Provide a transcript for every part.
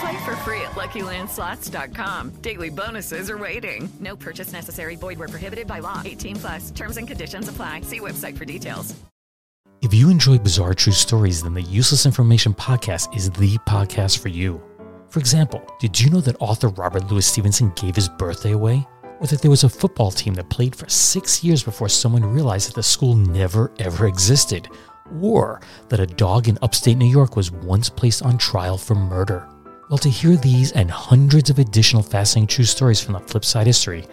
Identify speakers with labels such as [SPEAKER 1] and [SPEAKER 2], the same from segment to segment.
[SPEAKER 1] Play for free at LuckyLandSlots.com. Daily bonuses are waiting. No purchase necessary. Void where prohibited by law. 18 plus. Terms and conditions apply. See website for details.
[SPEAKER 2] If you enjoy bizarre true stories, then the Useless Information Podcast is the podcast for you. For example, did you know that author Robert Louis Stevenson gave his birthday away? Or that there was a football team that played for six years before someone realized that the school never ever existed? Or that a dog in upstate New York was once placed on trial for murder? Well, to hear these and hundreds of additional fascinating true stories from the Flipside history,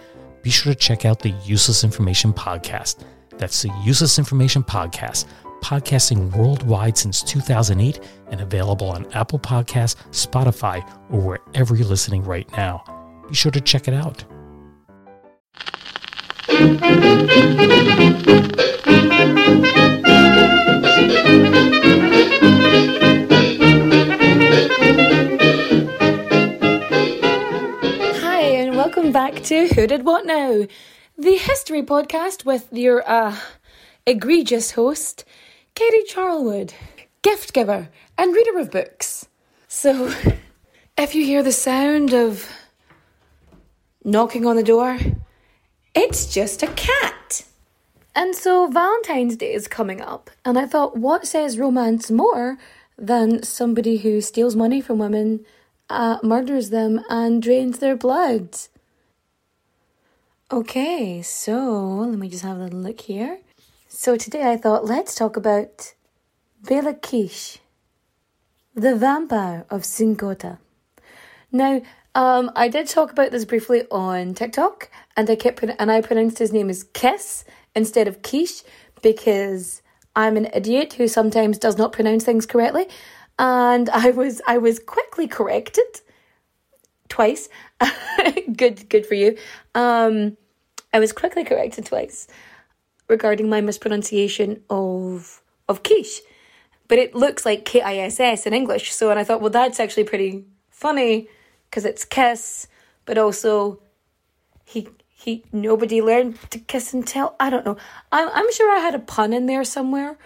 [SPEAKER 2] be sure to check out the Useless Information Podcast. That's the Useless Information Podcast, podcasting worldwide since 2008 and available on Apple Podcasts, Spotify, or wherever you're listening right now. Be sure to check it out.
[SPEAKER 3] To Who Did What Now, the history podcast with your uh, egregious host, Katie Charlwood, gift giver and reader of books. So, if you hear the sound of knocking on the door, it's just a cat. And so, Valentine's Day is coming up, and I thought, what says romance more than somebody who steals money from women? uh, murders them and drains their blood. Okay, so let me just have a look here. So today I thought let's talk about Bela Kish, the vampire of Czinkota. Now, um, I did talk about this briefly on TikTok, and I kept and I pronounced his name as Kiss instead of Quiche because I'm an idiot who sometimes does not pronounce things correctly and I was I was quickly corrected twice. good good for you. Um, I was quickly corrected twice regarding my mispronunciation of of quiche, but it looks like K I S S in English. So, and I thought, well, that's actually pretty funny because it's kiss, but also he he nobody learned to kiss and tell. I don't know. I'm I'm sure I had a pun in there somewhere.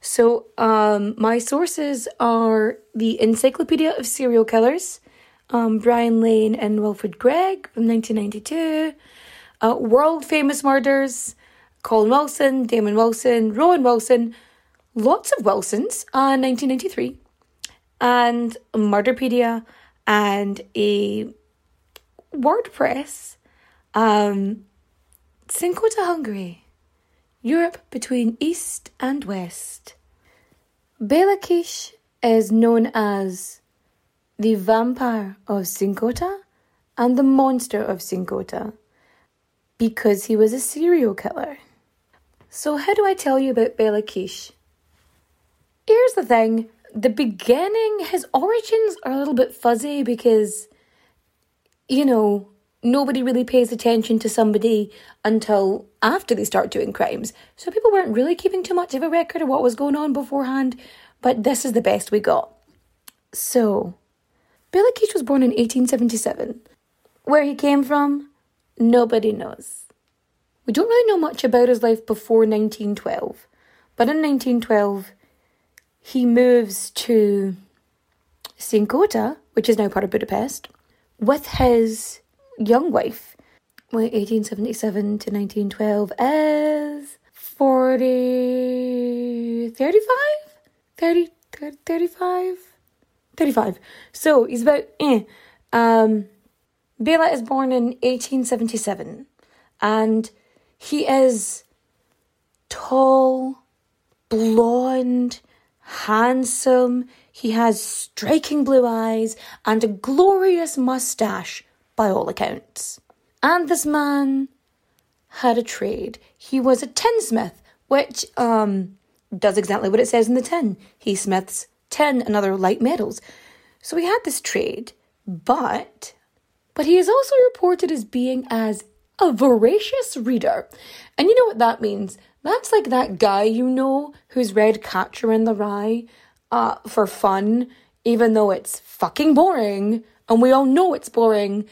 [SPEAKER 3] So, um, my sources are the Encyclopedia of Serial Killers, um, Brian Lane and Wilfred Gregg from 1992, uh, World Famous Murders, Colin Wilson, Damon Wilson, Rowan Wilson, lots of Wilsons, uh, 1993, and Murderpedia, and a WordPress, um, Cinco de Hungary. Europe between East and West. Bela Kish is known as the vampire of Czinkota and the monster of Czinkota because he was a serial killer. So, how do I tell you about Bela Kish? Here's the thing the beginning, his origins are a little bit fuzzy because, you know, nobody really pays attention to somebody until after they start doing crimes. So people weren't really keeping too much of a record of what was going on beforehand, but this is the best we got. So, Bela Kish was born in 1877. Where he came from, nobody knows. We don't really know much about his life before 1912, but in 1912, he moves to Czinkota, which is now part of Budapest, with his young wife, well, 1877 to 1912, is 40, 35? 30, 30 35? 35. So he's about, eh. Um, Bela is born in 1877 and he is tall, blonde, handsome. He has striking blue eyes and a glorious mustache by all accounts. And this man had a trade. He was a tinsmith, which um does exactly what it says in the tin. He smiths tin and other light metals. So he had this trade, but but he is also reported as being as a voracious reader. And you know what that means? That's like that guy you know who's read Catcher in the Rye uh, for fun, even though it's fucking boring, and we all know it's boring.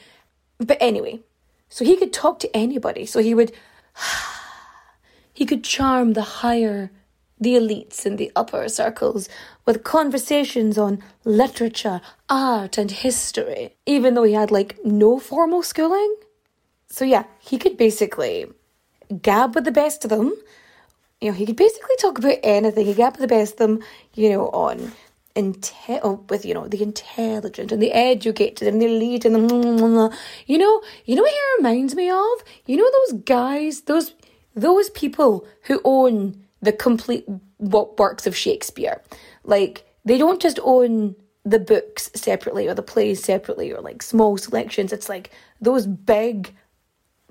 [SPEAKER 3] But anyway, so he could talk to anybody. So he would, he could charm the higher, the elites in the upper circles with conversations on literature, art, and history, even though he had like no formal schooling. So yeah, he could basically gab with the best of them. You know, he could basically talk about anything. He gab with the best of them, you know, on inte- oh, with you know the intelligent and the educated and the elite and the you know you know what he reminds me of you know those guys those those people who own the complete works of Shakespeare like they don't just own the books separately or the plays separately or like small selections it's like those big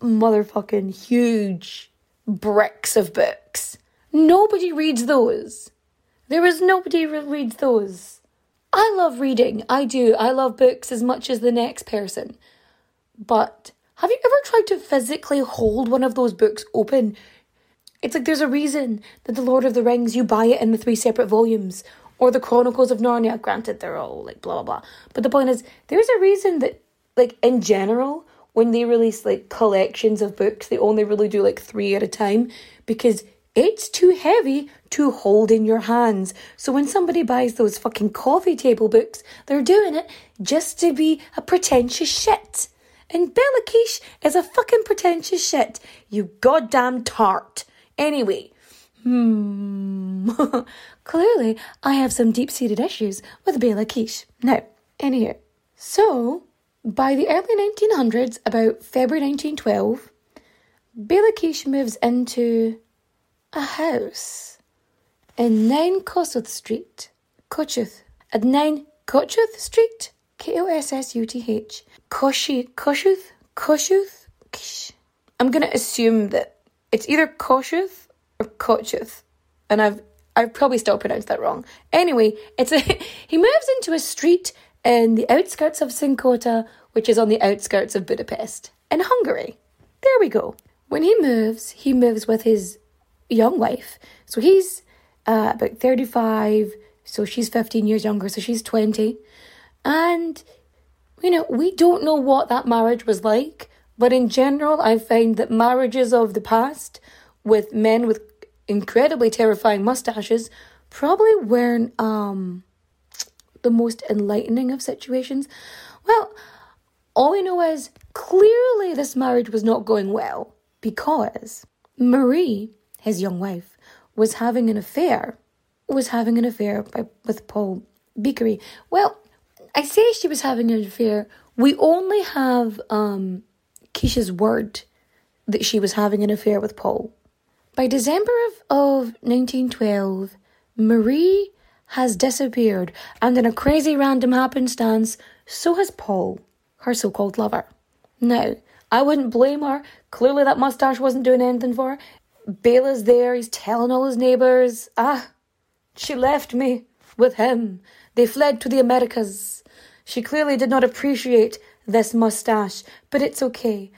[SPEAKER 3] motherfucking huge bricks of books nobody reads those there is nobody who reads those. I love reading. I do. I love books as much as the next person. But have you ever tried to physically hold one of those books open? It's like there's a reason that The Lord of the Rings, you buy it in the three separate volumes, or The Chronicles of Narnia. Granted, they're all like blah, blah, blah. But the point is, there's a reason that, like, in general, when they release like collections of books, they only really do like three at a time because it's too heavy to hold in your hands. So when somebody buys those fucking coffee table books, they're doing it just to be a pretentious shit. And Bella Quiche is a fucking pretentious shit. You goddamn tart. Anyway, hmm. Clearly, I have some deep seated issues with Bela Kish. Now, anywho. So, by the early 1900s, about February 1912, Bela Kish moves into a house in 9 Kossuth Street, Kossuth, at 9 Kossuth Street, K O S S U T H, Kossuth, Kossuth, Kossuth. I'm going to assume that it's either Kossuth or Kossuth, and I've I've probably still pronounced that wrong. Anyway, it's a he moves into a street in the outskirts of Czinkota, which is on the outskirts of Budapest, in Hungary. There we go. When he moves, he moves with his young wife. So he's uh, about 35, so she's 15 years younger, so she's 20. And, you know, we don't know what that marriage was like, but in general, I find that marriages of the past with men with incredibly terrifying mustaches probably weren't um, the most enlightening of situations. Well, all we know is clearly this marriage was not going well because Marie his young wife, was having an affair, was having an affair by, with Paul Beakery. Well, I say she was having an affair. We only have um, Keisha's word that she was having an affair with Paul. By December of, of 1912, Marie has disappeared, and in a crazy random happenstance, so has Paul, her so called lover. Now, I wouldn't blame her. Clearly, that mustache wasn't doing anything for her. Bela's there, he's telling all his neighbours, ah, she left me with him. They fled to the Americas. She clearly did not appreciate this mustache, but it's okay.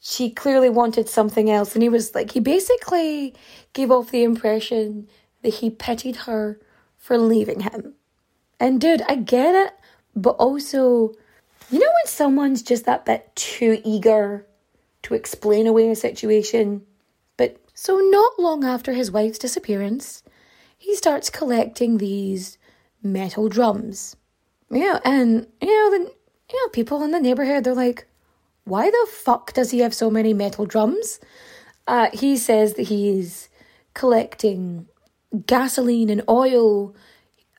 [SPEAKER 3] She clearly wanted something else, and he was like, he basically gave off the impression that he pitied her for leaving him. And dude, I get it, but also, you know when someone's just that bit too eager to explain away a situation? But so, not long after his wife's disappearance, he starts collecting these metal drums. Yeah, and you know, the you know, people in the neighborhood they're like, why the fuck does he have so many metal drums? Uh, he says that he's collecting gasoline and oil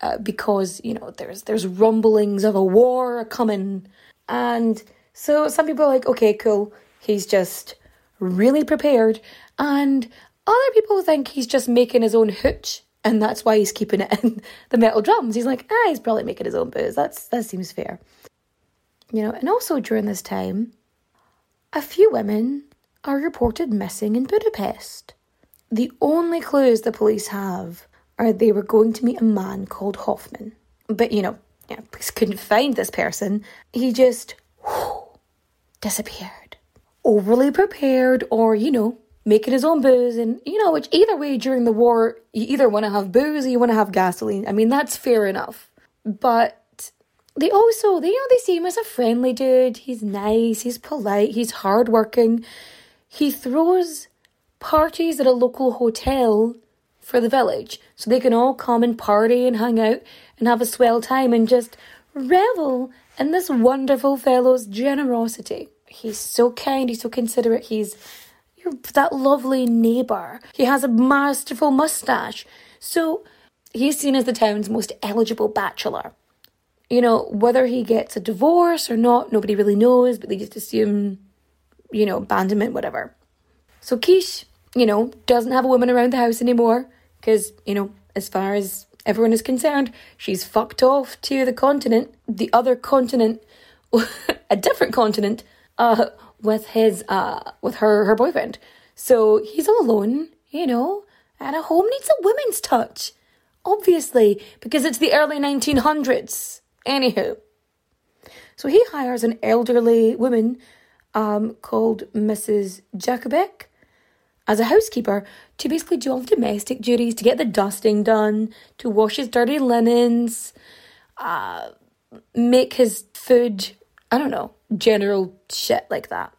[SPEAKER 3] uh, because you know there's there's rumblings of a war coming, and so some people are like, okay, cool, he's just really prepared and other people think he's just making his own hooch and that's why he's keeping it in the metal drums. He's like, ah, he's probably making his own booze. That's that seems fair. You know, and also during this time, a few women are reported missing in Budapest. The only clues the police have are they were going to meet a man called Hoffman. But you know, yeah, police couldn't find this person. He just disappeared. overly prepared or, you know, making his own booze. And, you know, which either way during the war, you either want to have booze or you want to have gasoline. I mean, that's fair enough. But they also, they, you know, they see him as a friendly dude. He's nice, he's polite, he's hardworking. He throws parties at a local hotel for the village so they can all come and party and hang out and have a swell time and just revel in this wonderful fellow's generosity. He's so kind, he's so considerate, he's that lovely neighbour. He has a masterful moustache. So he's seen as the town's most eligible bachelor. You know, whether he gets a divorce or not, nobody really knows, but they just assume, you know, abandonment, whatever. So Kish, you know, doesn't have a woman around the house anymore because, you know, as far as everyone is concerned, she's fucked off to the continent, the other continent, a different continent, uh, with his, uh, with her, her boyfriend. So he's all alone, you know, and a home needs a woman's touch. Obviously, because it's the early 1900s. Anywho. So he hires an elderly woman um, called Mrs. Jacobek as a housekeeper to basically do all the domestic duties, to get the dusting done, to wash his dirty linens, uh, make his food, I don't know, general shit like that.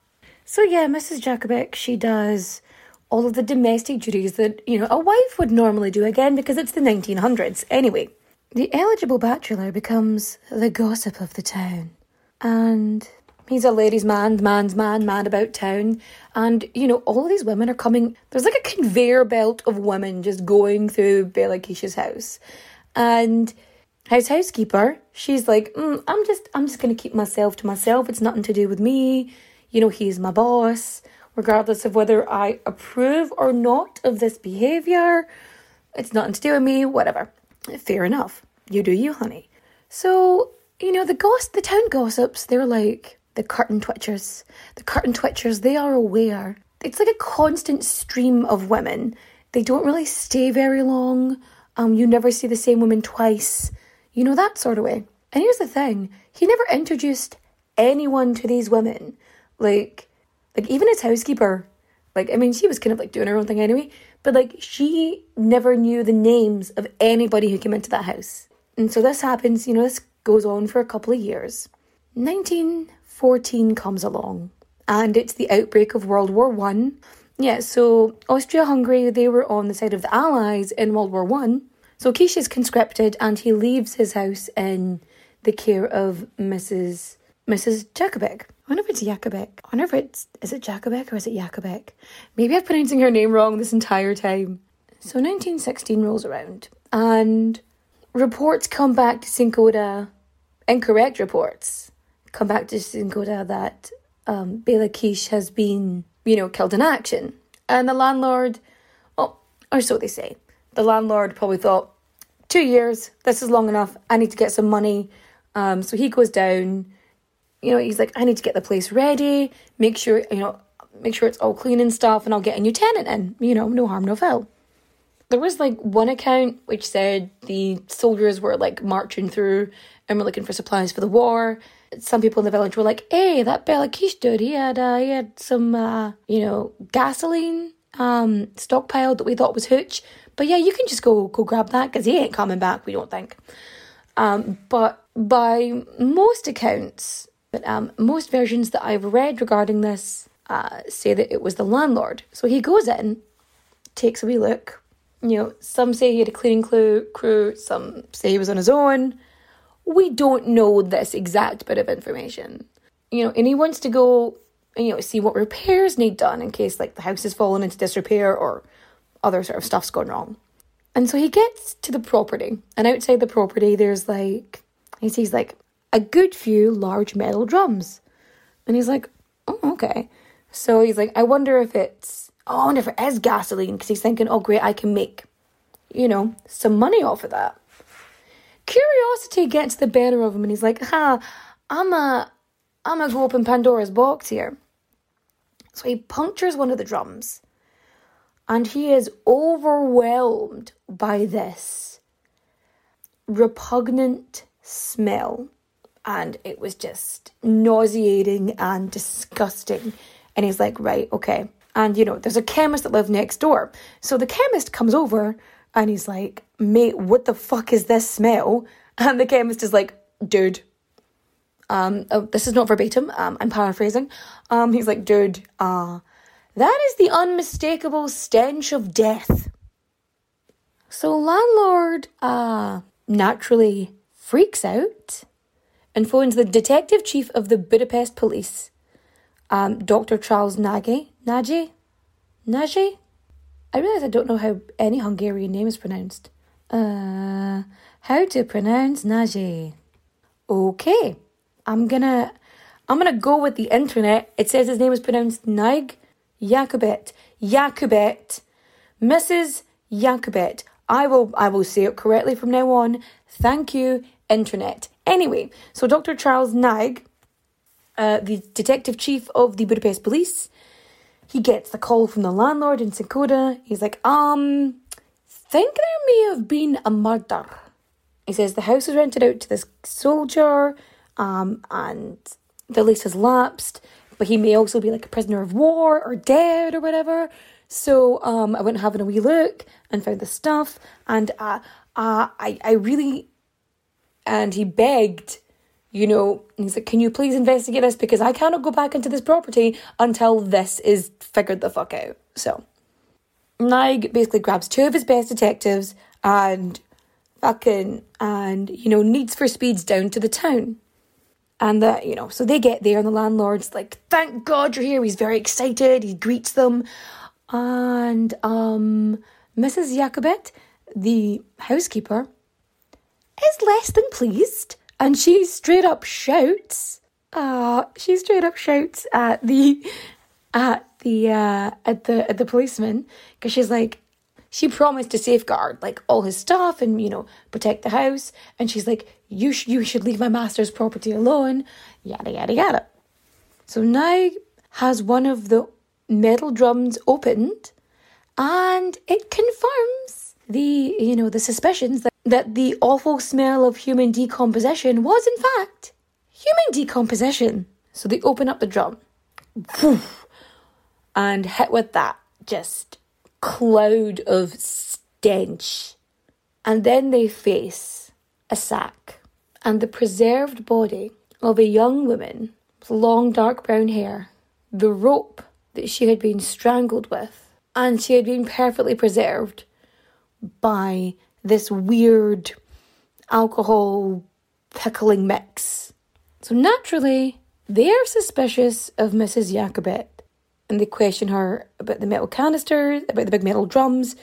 [SPEAKER 3] So yeah, Mrs. Jacobek, she does all of the domestic duties that, you know, a wife would normally do again because it's the 1900s. Anyway, the eligible bachelor becomes the gossip of the town. And he's a ladies' man, man's man, man about town. And, you know, all these women are coming. There's like a conveyor belt of women just going through Bela Keish's house. And his housekeeper, she's like, mm, I'm just, I'm just going to keep myself to myself. It's nothing to do with me. You know, he's my boss regardless of whether I approve or not of this behavior. It's nothing to do with me, whatever. Fair enough. You do you, honey. So, you know, the goss the town gossips, they're like the curtain twitchers. The curtain twitchers, they are aware. It's like a constant stream of women. They don't really stay very long. Um, you never see the same woman twice. You know, that sort of way. And here's the thing, he never introduced anyone to these women. Like, like even his housekeeper, like I mean, she was kind of like doing her own thing anyway, but like she never knew the names of anybody who came into that house. And so this happens, you know, this goes on for a couple of years. 1914 comes along, and it's the outbreak of World War One. Yeah, so Austria-Hungary, they were on the side of the Allies in World War One. So Kish is conscripted, and he leaves his house in the care of Mrs. Mrs. Jacobek. I wonder if it's Jakobek. I wonder if it's is it Jacobek or is it Jakobek? Maybe I'm pronouncing her name wrong this entire time. So 1916 rolls around and reports come back to Czinkota, incorrect reports come back to Czinkota that um, Bela Kish has been, you know, killed in action. And the landlord, oh, or so they say, the landlord probably thought, two years, this is long enough, I need to get some money. Um, so he goes down you know, he's like, I need to get the place ready, make sure, you know, make sure it's all clean and stuff, and I'll get a new tenant in. You know, no harm, no foul. There was like one account which said the soldiers were like marching through and were looking for supplies for the war. Some people in the village were like, "Hey, that Bela Kish dude, he had uh, he had some uh, you know gasoline um stockpiled that we thought was hooch, but yeah, you can just go go grab that because he ain't coming back. We don't think." Um, but by most accounts, but um, most versions that I've read regarding this uh, say that it was the landlord. So he goes in, takes a wee look. You know, some say he had a cleaning crew, crew some say he was on his own. We don't know this exact bit of information. You know, and he wants to go, you know, see what repairs need done in case like the house has fallen into disrepair or other sort of stuff's gone wrong. And so he gets to the property, and outside the property, there's like, he sees like a good few large metal drums. And he's like, oh, okay. So he's like, I wonder if it's, oh, I wonder if it is gasoline, because he's thinking, oh, great, I can make, you know, some money off of that. Curiosity gets the better of him, and he's like, ha, I'm a, I'm gonna go open Pandora's box here. So he punctures one of the drums, and he is overwhelmed by this repugnant smell and it was just nauseating and disgusting. And he's like, right, okay. And, you know, there's a chemist that lives next door. So the chemist comes over and he's like, mate, what the fuck is this smell? And the chemist is like, dude, um, oh, this is not verbatim, um, I'm paraphrasing. Um, he's like, dude, uh, that is the unmistakable stench of death. So landlord, uh, naturally freaks out and phones the detective chief of the Budapest police, um, Dr. Charles Nagy. Nagy? Nagy? I realise I don't know how any Hungarian name is pronounced. Uh, how to pronounce Nagy? Okay, I'm gonna, I'm gonna go with the internet. It says his name is pronounced Nig Jakubet. Jakubet. Mrs. Jakubet. I will, I will say it correctly from now on. Thank you, internet. Anyway, so Dr. Charles Nag, uh, the detective chief of the Budapest police, he gets the call from the landlord in Czinkota. He's like, um, think there may have been a murder. He says the house was rented out to this soldier, um, and the lease has lapsed, but he may also be like a prisoner of war or dead or whatever. So um, I went having a wee look and found the stuff, and uh, uh, I I really and he begged, you know, he's like, Can you please investigate this? Because I cannot go back into this property until this is figured the fuck out. So, Nig basically grabs two of his best detectives and fucking, and, you know, needs for speeds down to the town. And that, you know, so they get there, and the landlord's like, Thank God you're here. He's very excited. He greets them. And, um, Mrs. Jakobet, the housekeeper, is less than pleased, and she straight up shouts. Uh, she straight up shouts at the at the uh, at the at the policeman because she's like, she promised to safeguard like all his stuff and you know protect the house, and she's like, you sh- you should leave my master's property alone, yada yada yada. So now has one of the metal drums opened, and it confirms the you know the suspicions that that the awful smell of human decomposition was, in fact, human decomposition. So they open up the drum and hit with that just cloud of stench. And then they face a sack and the preserved body of a young woman with long dark brown hair, the rope that she had been strangled with, and she had been perfectly preserved by this weird alcohol pickling mix. So naturally, they are suspicious of Mrs. Jakobet and they question her about the metal canisters, about the big metal drums,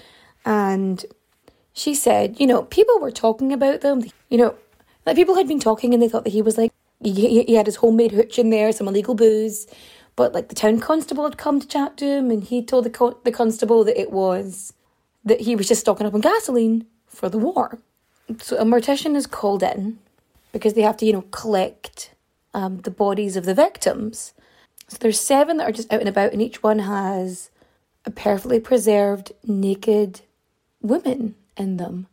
[SPEAKER 3] and she said, you know, people were talking about them. You know, like people had been talking and they thought that he was like, he, he had his homemade hooch in there, some illegal booze. But like the town constable had come to chat to him and he told the, co- the constable that it was, that he was just stocking up on gasoline for the war. So a mortician is called in because they have to, you know, collect um, the bodies of the victims. So there's seven that are just out and about, and each one has a perfectly preserved naked woman in them.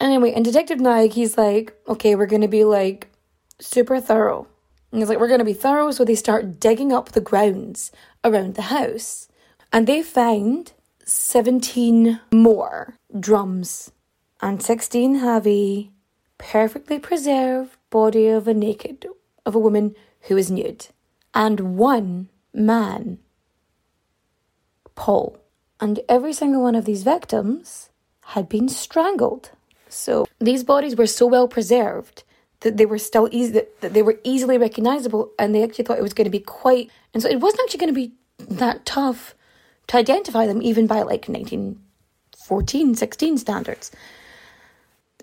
[SPEAKER 3] Anyway, and Detective Nag, he's like, okay, we're gonna be like super thorough. And he's like, we're gonna be thorough, so they start digging up the grounds around the house. And they find 17 more drums and 16 have a perfectly preserved body of a naked of a woman who is nude. And one man Paul. And every single one of these victims had been strangled. So these bodies were so well preserved that they were still easy that, they were easily recognizable and they actually thought it was going to be quite and so it wasn't actually going to be that tough to identify them even by like 1914 16 standards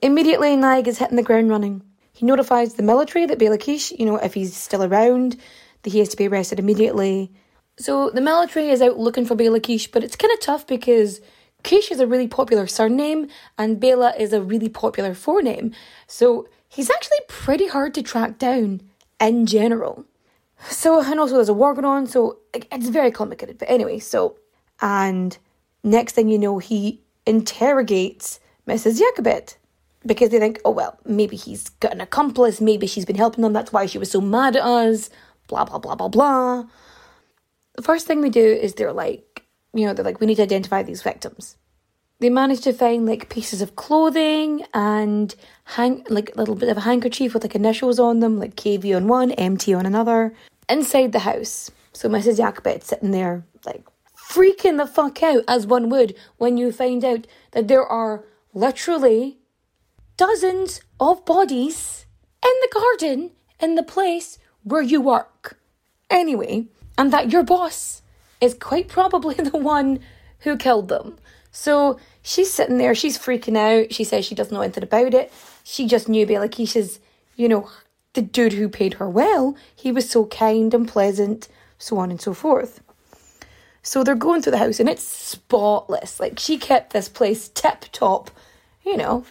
[SPEAKER 3] Immediately, Naig is hitting the ground running. He notifies the military that Bela Kish, you know, if he's still around, that he has to be arrested immediately. So the military is out looking for Bela Kish, but it's kind of tough because Kish is a really popular surname and Bela is a really popular forename. So he's actually pretty hard to track down in general. So, and also there's a war going on, so it's very complicated. But anyway, so, and next thing you know, he interrogates Mrs. Jakobet because they think, oh, well, maybe he's got an accomplice, maybe she's been helping them, that's why she was so mad at us, blah, blah, blah, blah, blah. the first thing they do is they're like, you know, they're like, we need to identify these victims. They manage to find like pieces of clothing and hang like a little bit of a handkerchief with like initials on them, like KV on one, MT on another, inside the house. So Mrs. Jacobet sitting there, like freaking the fuck out, as one would when you find out that there are literally dozens of bodies in the garden in the place where you work. Anyway, and that your boss is quite probably the one who killed them. So she's sitting there, she's freaking out. She says she doesn't know anything about it. She just knew Bela Keish's, you know, the dude who paid her well. He was so kind and pleasant, so on and so forth. So they're going through the house and it's spotless. Like she kept this place tip top, you know,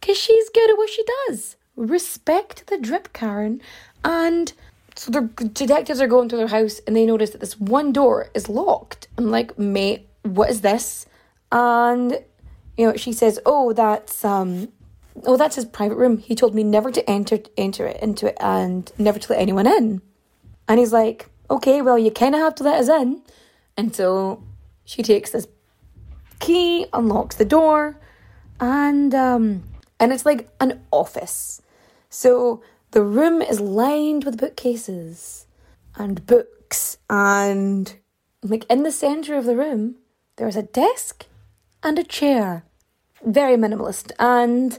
[SPEAKER 3] because she's good at what she does. Respect the drip, Karen. And so the detectives are going through their house and they notice that this one door is locked. I'm like, mate, what is this? And you know, she says, "Oh, that's um, oh, that's his private room. He told me never to enter enter it into it and never to let anyone in." And he's like, "Okay, well, you kind of have to let us in." And so she takes this key, unlocks the door, and um, and it's like an office. So the room is lined with bookcases and books, and like in the center of the room, there's a desk and a chair. Very minimalist. And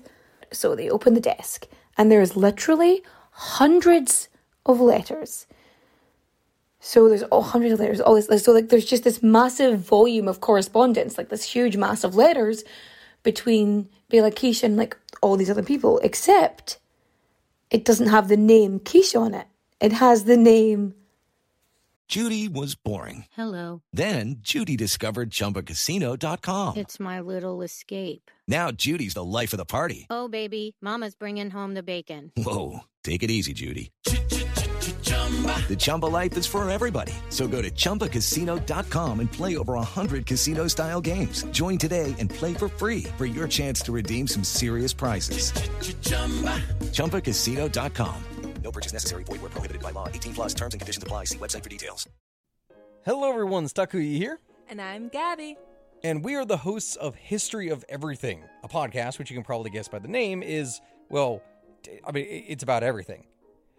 [SPEAKER 3] so they open the desk, and there's literally hundreds of letters. So there's all hundreds of letters, oh, all this. So like, there's just this massive volume of correspondence, like this huge mass of letters between Bela Kish and like all these other people. Except it doesn't have the name Kish on it. It has the name
[SPEAKER 4] Judy was boring.
[SPEAKER 5] Hello.
[SPEAKER 4] Then Judy discovered ChumbaCasino.com.
[SPEAKER 5] It's my little escape.
[SPEAKER 4] Now Judy's the life of the party.
[SPEAKER 5] Oh, baby, Mama's bringing home the bacon.
[SPEAKER 4] Whoa, take it easy, Judy. The Chumba life is for everybody. So go to ChumbaCasino.com and play over 100 casino style games. Join today and play for free for your chance to redeem some serious prizes. ChumbaCasino.com.
[SPEAKER 6] No purchase necessary. Void where prohibited by law. 18 plus terms and conditions apply. See website for details.
[SPEAKER 7] Hello, everyone. Stakuyi here.
[SPEAKER 8] And I'm Gabby.
[SPEAKER 7] And we are the hosts of History of Everything, a podcast which you can probably guess by the name is, well, I mean, it's about everything.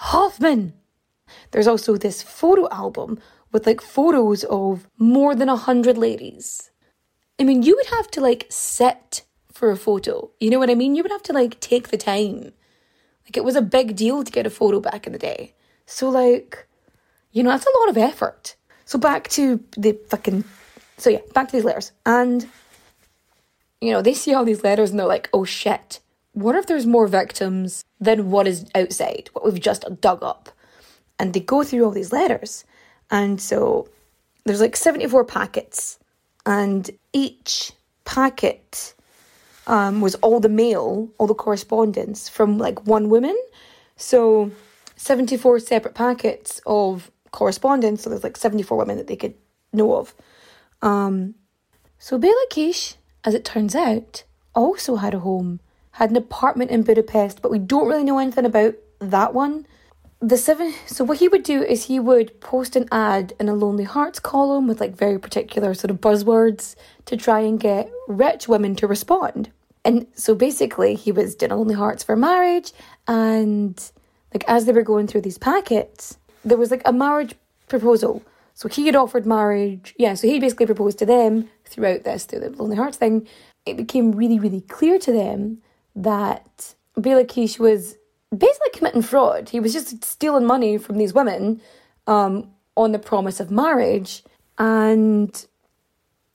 [SPEAKER 3] Hoffman. There's also this photo album with like photos of more than a hundred ladies. I mean, you would have to like sit for a photo. You know what I mean? You would have to like take the time. Like it was a big deal to get a photo back in the day. So like, you know, that's a lot of effort. So back to the fucking so yeah, back to these letters. And you know, they see all these letters and they're like, oh shit, what if there's more victims than what is outside, what we've just dug up? And they go through all these letters. And so there's like 74 packets, and each packet um, was all the mail, all the correspondence from like one woman. So 74 separate packets of correspondence. So there's like 74 women that they could know of. Um, so Bela Kish, as it turns out, also had a home, had an apartment in Budapest, but we don't really know anything about that one. The seven. So what he would do is he would post an ad in a Lonely Hearts column with like very particular sort of buzzwords to try and get rich women to respond. And so basically, he was doing Lonely Hearts for marriage, and like as they were going through these packets, there was like a marriage proposal. So he had offered marriage. Yeah, so he basically proposed to them throughout this, through the Lonely Hearts thing. It became really, really clear to them that Bela Kish was basically committing fraud. He was just stealing money from these women um, on the promise of marriage and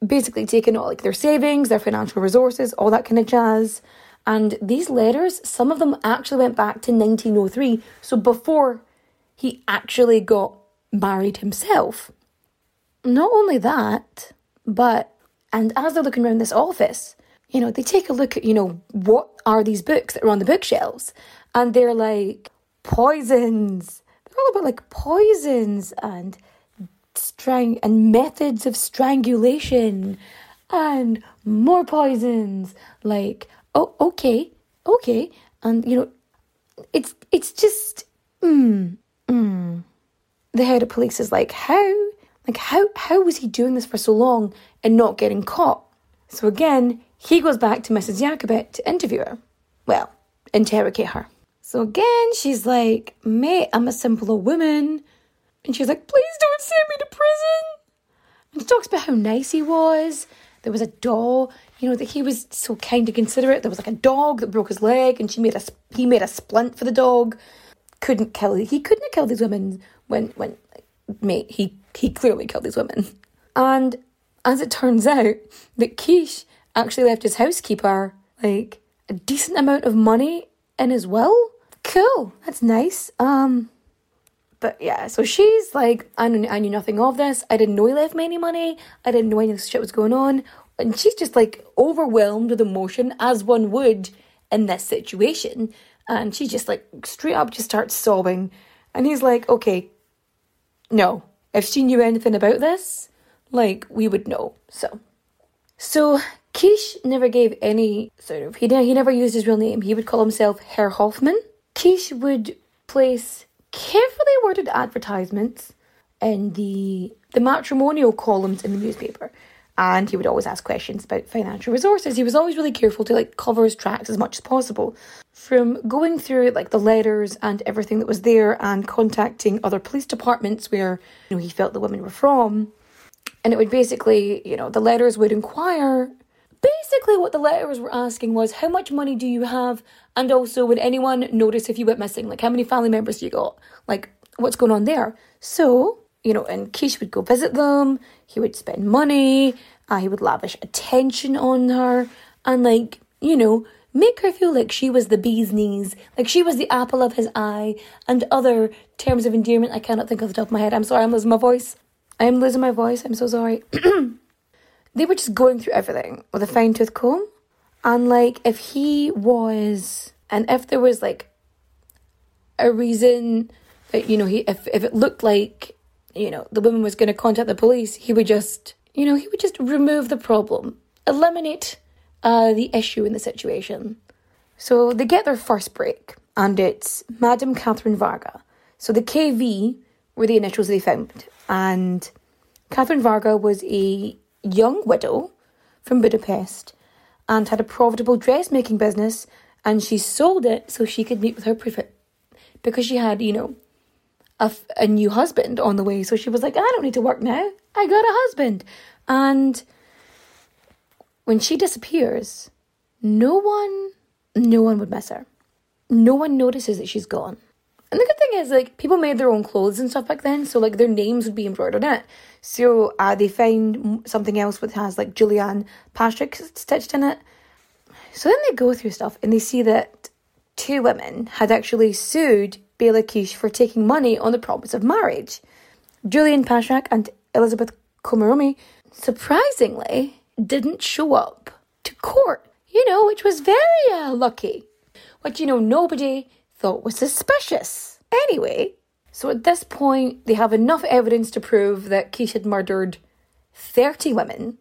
[SPEAKER 3] basically taking all like their savings, their financial resources, all that kind of jazz. And these letters, some of them actually went back to 1903, so before he actually got married himself. not only that, but, and as they're looking around this office, you know, they take a look at, you know, what are these books that are on the bookshelves? And they're like, poisons. They're all about like poisons and strang and methods of strangulation and more poisons. Like, oh, okay, okay. And, you know, it's, it's just, mm, mm. The head of police is like, how? Like, how, how was he doing this for so long and not getting caught? So again, he goes back to Mrs. Jakobet to interview her. Well, interrogate her. So again, she's like, mate, I'm a simple old woman. And she's like, please don't send me to prison. And she talks about how nice he was. There was a dog, you know, that he was so kind and considerate. There was like a dog that broke his leg and she made a, he made a splint for the dog. Couldn't kill, he couldn't have killed these women when, when, mate, he, he clearly killed these women. And as it turns out, that Kish actually left his housekeeper like a decent amount of money in his will. Cool, that's nice. Um, but yeah, so she's like, I knew, I knew nothing of this. I didn't know he left me any money. I didn't know any of this shit was going on. And she's just like overwhelmed with emotion, as one would in this situation. And she just like straight up just starts sobbing. And he's like, okay, no. If she knew anything about this, like we would know. So, so Kish never gave any sort of he he never used his real name. He would call himself Herr Hoffman. Kish would place carefully worded advertisements in the the matrimonial columns in the newspaper. And he would always ask questions about financial resources. He was always really careful to like cover his tracks as much as possible. From going through like the letters and everything that was there and contacting other police departments where you know he felt the women were from. And it would basically, you know, the letters would inquire basically what the letters were asking was how much money do you have? And also would anyone notice if you went missing? Like how many family members do you got? Like what's going on there? So you know and Kish would go visit them. He would spend money. Uh, he would lavish attention on her. And like you know make her feel like she was the bee's knees. Like she was the apple of his eye. And other terms of endearment i cannot think of the top of my head. I'm sorry i'm losing my voice i am losing my voice i'm so sorry they were just going through everything with a fine tooth comb. And like, if he was, and if there was like a reason that, you know, he, if, if it looked like, you know, the woman was going to contact the police, he would just, you know, he would just remove the problem, eliminate uh, the issue in the situation. So they get their first break, and it's Madame Catherine Varga. So the KV were the initials they found, and Catherine Varga was a young widow from Budapest and had a profitable dressmaking business and she sold it so she could meet with her prophet because she had, you know, a, a new husband on the way. So she was like, I don't need to work now. I got a husband. And when she disappears, no one, no one would miss her. No one notices that she's gone. And the good thing is, like, people made their own clothes and stuff back then, so like their names would be embroidered in it. So uh, they find something else which has like Julian Patrick stitched in it. So then they go through stuff and they see that two women had actually sued Bela Kish for taking money on the promise of marriage. Julian Patrick and Elizabeth Komaromi surprisingly didn't show up to court, you know, which was very uh, lucky. But you know, nobody thought was suspicious. Anyway, so at this point, they have enough evidence to prove that Kish had murdered 30 women,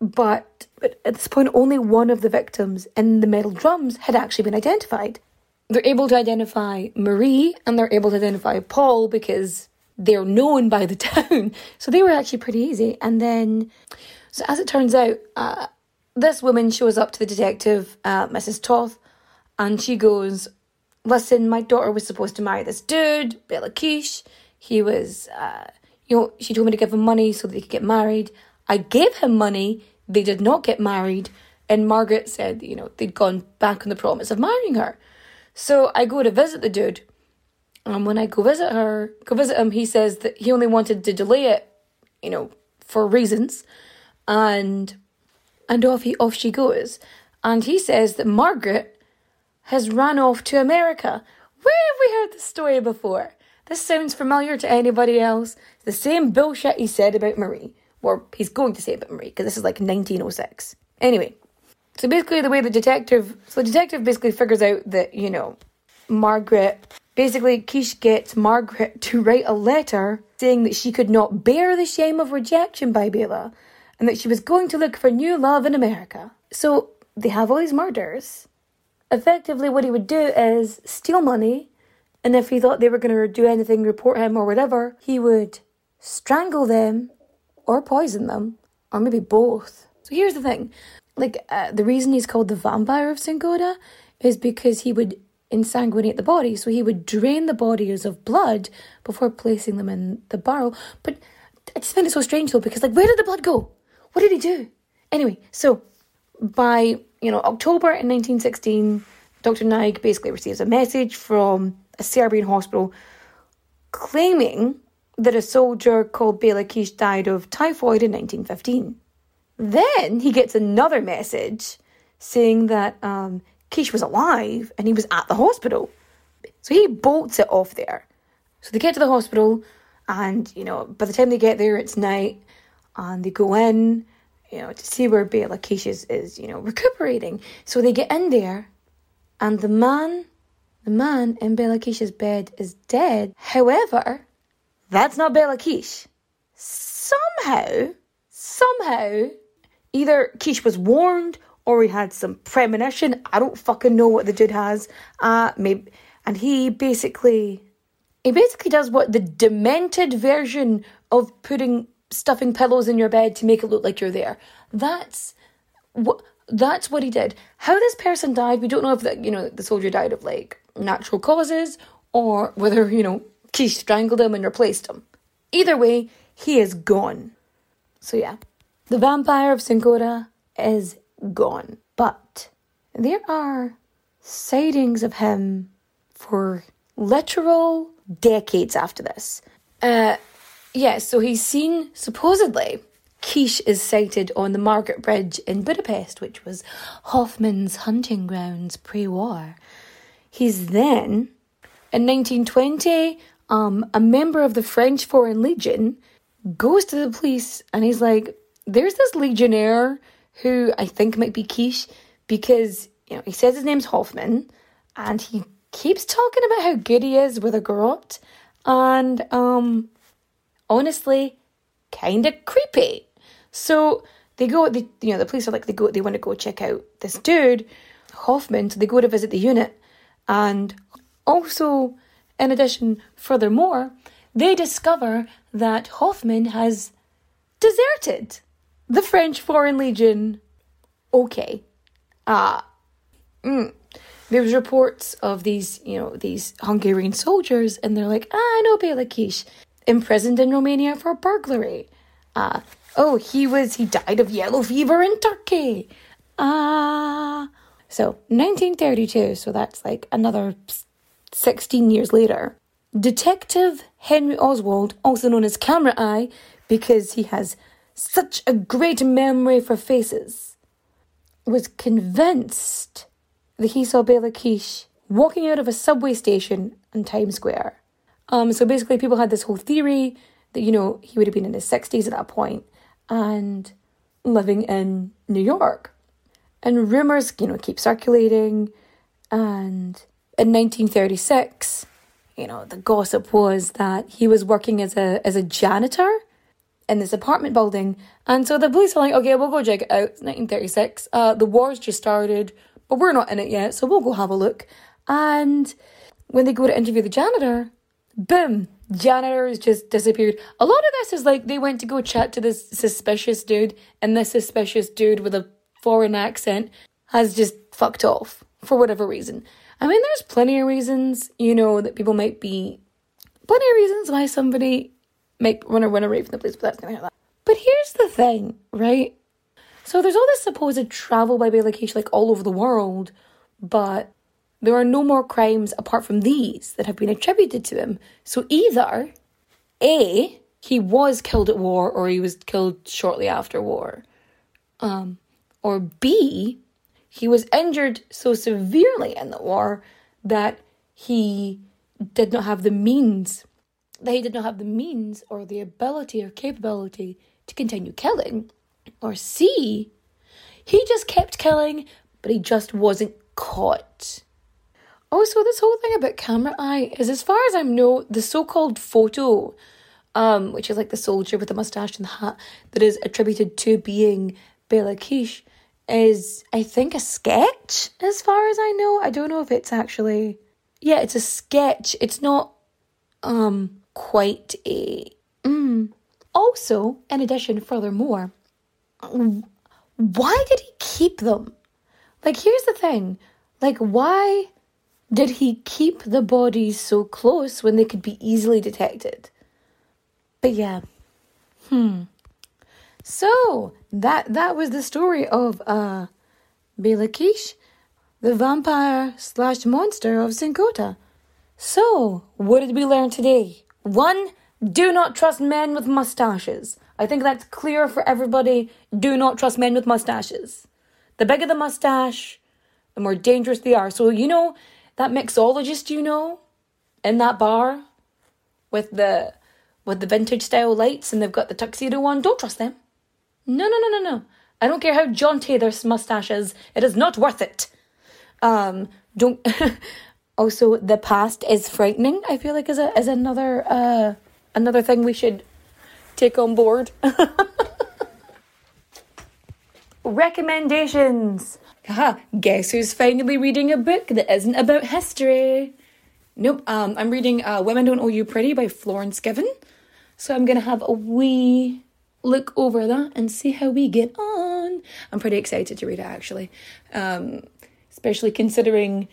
[SPEAKER 3] but, but at this point, only one of the victims in the metal drums had actually been identified. They're able to identify Marie and they're able to identify Paul because they're known by the town. So they were actually pretty easy. And then, so as it turns out, uh, this woman shows up to the detective, uh, Mrs. Toth, and she goes, listen, my daughter was supposed to marry this dude, Bela Kish. He was, uh, you know, she told me to give him money so they could get married. I gave him money. They did not get married. And Margaret said, you know, they'd gone back on the promise of marrying her. So I go to visit the dude. And when I go visit her, go visit him, he says that he only wanted to delay it, you know, for reasons. And and off he off she goes. And he says that Margaret has run off to America. Where have we heard this story before? This sounds familiar to anybody else. The same bullshit he said about Marie. or he's going to say about Marie, because this is like 1906. Anyway, so basically the way the detective, so the detective basically figures out that, you know, Margaret, basically Kish gets Margaret to write a letter saying that she could not bear the shame of rejection by Bela and that she was going to look for new love in America. So they have all these murders. Effectively, what he would do is steal money, and if he thought they were going to do anything, report him or whatever, he would strangle them or poison them, or maybe both. So here's the thing like, uh, the reason he's called the vampire of St. is because he would insanguinate the body. So he would drain the bodies of blood before placing them in the barrel. But I just find it so strange though, because like, where did the blood go? What did he do? Anyway, so by you know October in 1916, Dr. Naik basically receives a message from a Serbian hospital claiming that a soldier called Bela Kiss died of typhoid in 1915. Then he gets another message saying that um, Kiss was alive and he was at the hospital. So he bolts it off there. So they get to the hospital, and you know, by the time they get there, it's night, and they go in, you know, to see where Bela Kiss is, is, you know, recuperating. So they get in there, and the man, the man in Bela Kiss's bed is dead. However, that's not Bela Kiss. Somehow, somehow, either Kiss was warned or he had some premonition. I don't fucking know what the dude has. Uh, maybe, and he basically, he basically does what the demented version of putting stuffing pillows in your bed to make it look like you're there. That's what. That's what he did. How this person died, we don't know if that you know the soldier died of like natural causes or whether you know he strangled him and replaced him. Either way, he is gone. So yeah, the vampire of Czinkota is gone. But there are sightings of him for literal decades after this. Uh, yeah, so he's seen, supposedly, Kiss is sighted on the Margaret Bridge in Budapest, which was Hoffman's hunting grounds pre war. He's then, in 1920, um, a member of the French Foreign Legion goes to the police and he's like, There's this legionnaire who I think might be Kiss because you know he says his name's Hoffman and he keeps talking about how good he is with a garrote and um honestly kind of creepy. So they go they you know the police are like they go they want to go check out this dude Hoffman so they go to visit the unit and also in addition furthermore they discover that Hoffman has deserted the French Foreign Legion. Okay. Ah. Mm. There's reports of these, you know, these Hungarian soldiers, and they're like, ah, I know Bela Kiss, imprisoned in Romania for burglary. Ah. Oh, he was, he died of yellow fever in Turkey. Ah. So, 1932, so that's like another 16 years later. Detective Henry Oswald, also known as Camera Eye, because he has such a great memory for faces, was convinced that he saw Bela Kiss walking out of a subway station in Times Square. Um, so basically, people had this whole theory that, you know, he would have been in his 60s at that point and living in New York. And rumors, you know, keep circulating. And in 1936, you know, the gossip was that he was working as a as a janitor in this apartment building. And so the police are like, okay, we'll go check it out. It's 1936. Uh, the war's just started, but we're not in it yet, so we'll go have a look. And when they go to interview the janitor, boom, janitor has just disappeared. A lot of this is like they went to go chat to this suspicious dude, and this suspicious dude with a foreign accent has just fucked off for whatever reason. I mean, there's plenty of reasons, you know, that people might be, plenty of reasons why somebody make run a run away from the police, but that's gonna that. But here's the thing, right? So there's all this supposed travel by Bela Kiss like all over the world, but there are no more crimes apart from these that have been attributed to him. So either A, he was killed at war or he was killed shortly after war. Um, or B, he was injured so severely in the war that he did not have the means that he did not have the means or the ability or capability to continue killing, or C, he just kept killing, but he just wasn't caught. Also, this whole thing about camera eye is, as far as I know, the so-called photo, um, which is like the soldier with the mustache and the hat, that is attributed to being Bela Kiss, is I think a sketch. As far as I know, I don't know if it's actually. Yeah, it's a sketch. It's not, um, quite a. Mm. Also, in addition, furthermore, why did he keep them? Like, here's the thing. Like, why did he keep the bodies so close when they could be easily detected? But yeah. Hmm. So that that was the story of uh the vampire slash monster of Czinkota. So, what did we learn today? One, do not trust men with mustaches. I think that's clear for everybody. Do not trust men with mustaches. The bigger the mustache, the more dangerous they are. So, you know, that mixologist you know in that bar with the with the vintage style lights and they've got the tuxedo on, don't trust them. No, no, no, no, no. I don't care how jaunty their mustache is. It is not worth it. Um, don't. also, the past is frightening. I feel like is a is another uh another thing we should take on board. Recommendations. Haha, guess who's finally reading a book that isn't about history? Nope, um, I'm reading uh, Women Don't Owe You Pretty by Florence Given. So I'm gonna have a wee look over that and see how we get on. I'm pretty excited to read it actually, um, especially considering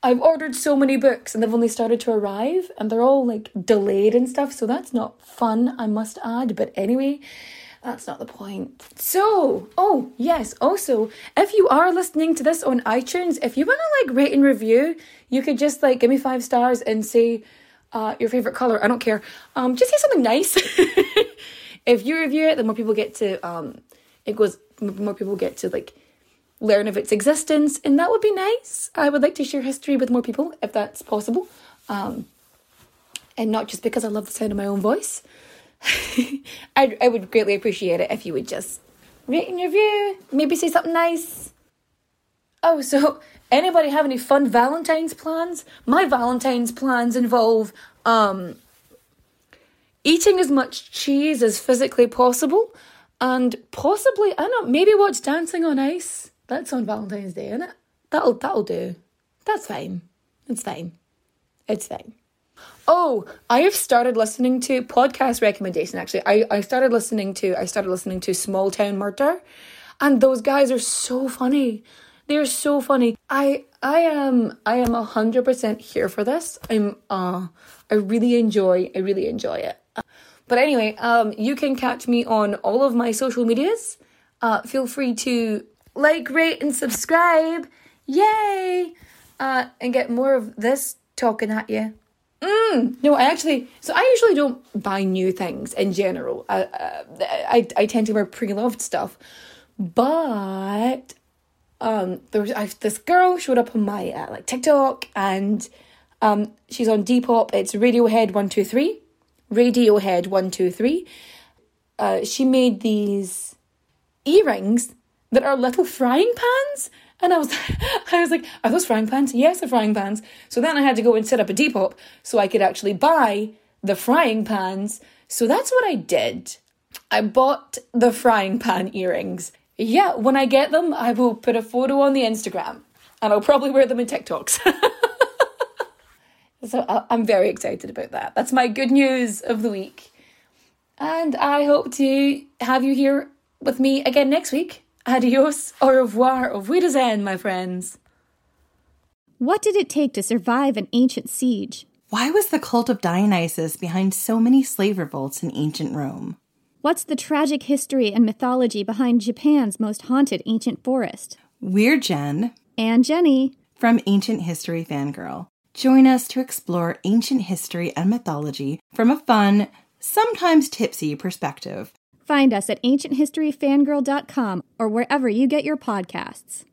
[SPEAKER 3] I've ordered so many books and they've only started to arrive and they're all like delayed and stuff, so that's not fun, I must add. But anyway, that's not the point. So, oh, yes, also, if you are listening to this on iTunes, if you want to like rate and review, you could just like give me five stars and say uh, your favorite color. I don't care. Um, just say something nice. if you review it, the more people get to, um, it goes, more people get to like learn of its existence, and that would be nice. I would like to share history with more people if that's possible. Um, and not just because I love the sound of my own voice. I, I would greatly appreciate it if you would just rate and review, maybe say something nice. Oh, so anybody have any fun Valentine's plans? My Valentine's plans involve um eating as much cheese as physically possible and possibly I don't know, maybe watch Dancing on Ice. That's on Valentine's Day, isn't it? That'll that'll do. That's fine. It's fine. It's fine. Oh, I have started listening to podcast recommendation actually. I, I started listening to I started listening to Small Town Murder and those guys are so funny. They're so funny. I I am I am hundred percent here for this. I'm uh I really enjoy I really enjoy it. But anyway, um you can catch me on all of my social medias. Uh feel free to like, rate, and subscribe. Yay! Uh and get more of this talking at you. Mm, no, I actually. So I usually don't buy new things in general. I uh, I, I tend to wear pre-loved stuff, but um, there was I, this girl showed up on my uh, like TikTok, and um, she's on Depop. It's Radiohead one two three, Radiohead one two three. Uh, she made these earrings that are little frying pans and I was, I was like, are those frying pans? Yes, they're frying pans. So then I had to go and set up a Depop so I could actually buy the frying pans. So that's what I did. I bought the frying pan earrings. Yeah, when I get them, I will put a photo on the Instagram and I'll probably wear them in TikToks. so uh, I'm very excited about that. That's my good news of the week. And I hope to have you here with me again next week. Adios, au revoir, auf Wiedersehen, my friends.
[SPEAKER 9] What did it take to survive an ancient siege?
[SPEAKER 10] Why was the cult of Dionysus behind so many slave revolts in ancient Rome?
[SPEAKER 9] What's the tragic history and mythology behind Japan's most haunted ancient forest?
[SPEAKER 10] We're Jen.
[SPEAKER 9] And Jenny.
[SPEAKER 10] From Ancient History Fangirl. Join us to explore ancient history and mythology from a fun, sometimes tipsy perspective.
[SPEAKER 9] Find us at ancienthistoryfangirl.com or wherever you get your podcasts.